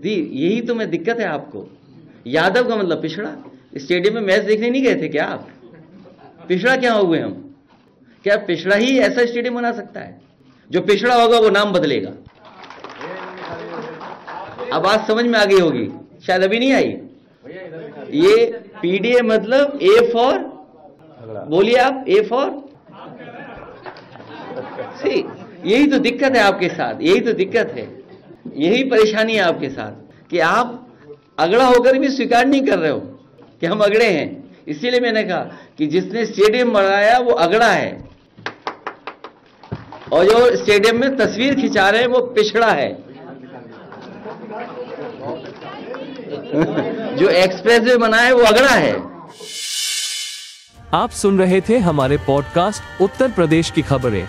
दी, यही तो मैं दिक्कत है आपको। यादव का मतलब पिछड़ा। स्टेडियम में मैच देखने नहीं गए थे क्या आप? पिछड़ा क्या हुए हम? क्या पिछड़ा ही ऐसा स्टेडियम बना सकता है? जो पिछड़ा होगा वो नाम बदलेगा। अब बात समझ में आ गई होगी। शायद अभी नहीं आई। ये पीडीए मतलब ए फॉर बोलिए आप ए फॉर सी, यही तो दिक्कत है आपके साथ, यही तो दिक्कत है। यही परेशानी है आपके साथ कि आप अगड़ा होकर भी स्वीकार नहीं कर रहे हो कि हम अगड़े हैं। इसीलिए मैंने कहा कि जिसने स्टेडियम बनाया वो अगड़ा है। और जो स्टेडियम में तस्वीर खिंचा रहे हैं, वो पिछड़ा है। जो एक्सप्रेस वे बना है, वो अगड़ा है। आप सुन रहे थे हमारे पॉडकास्ट उत्तर प्रदेश की खबरें।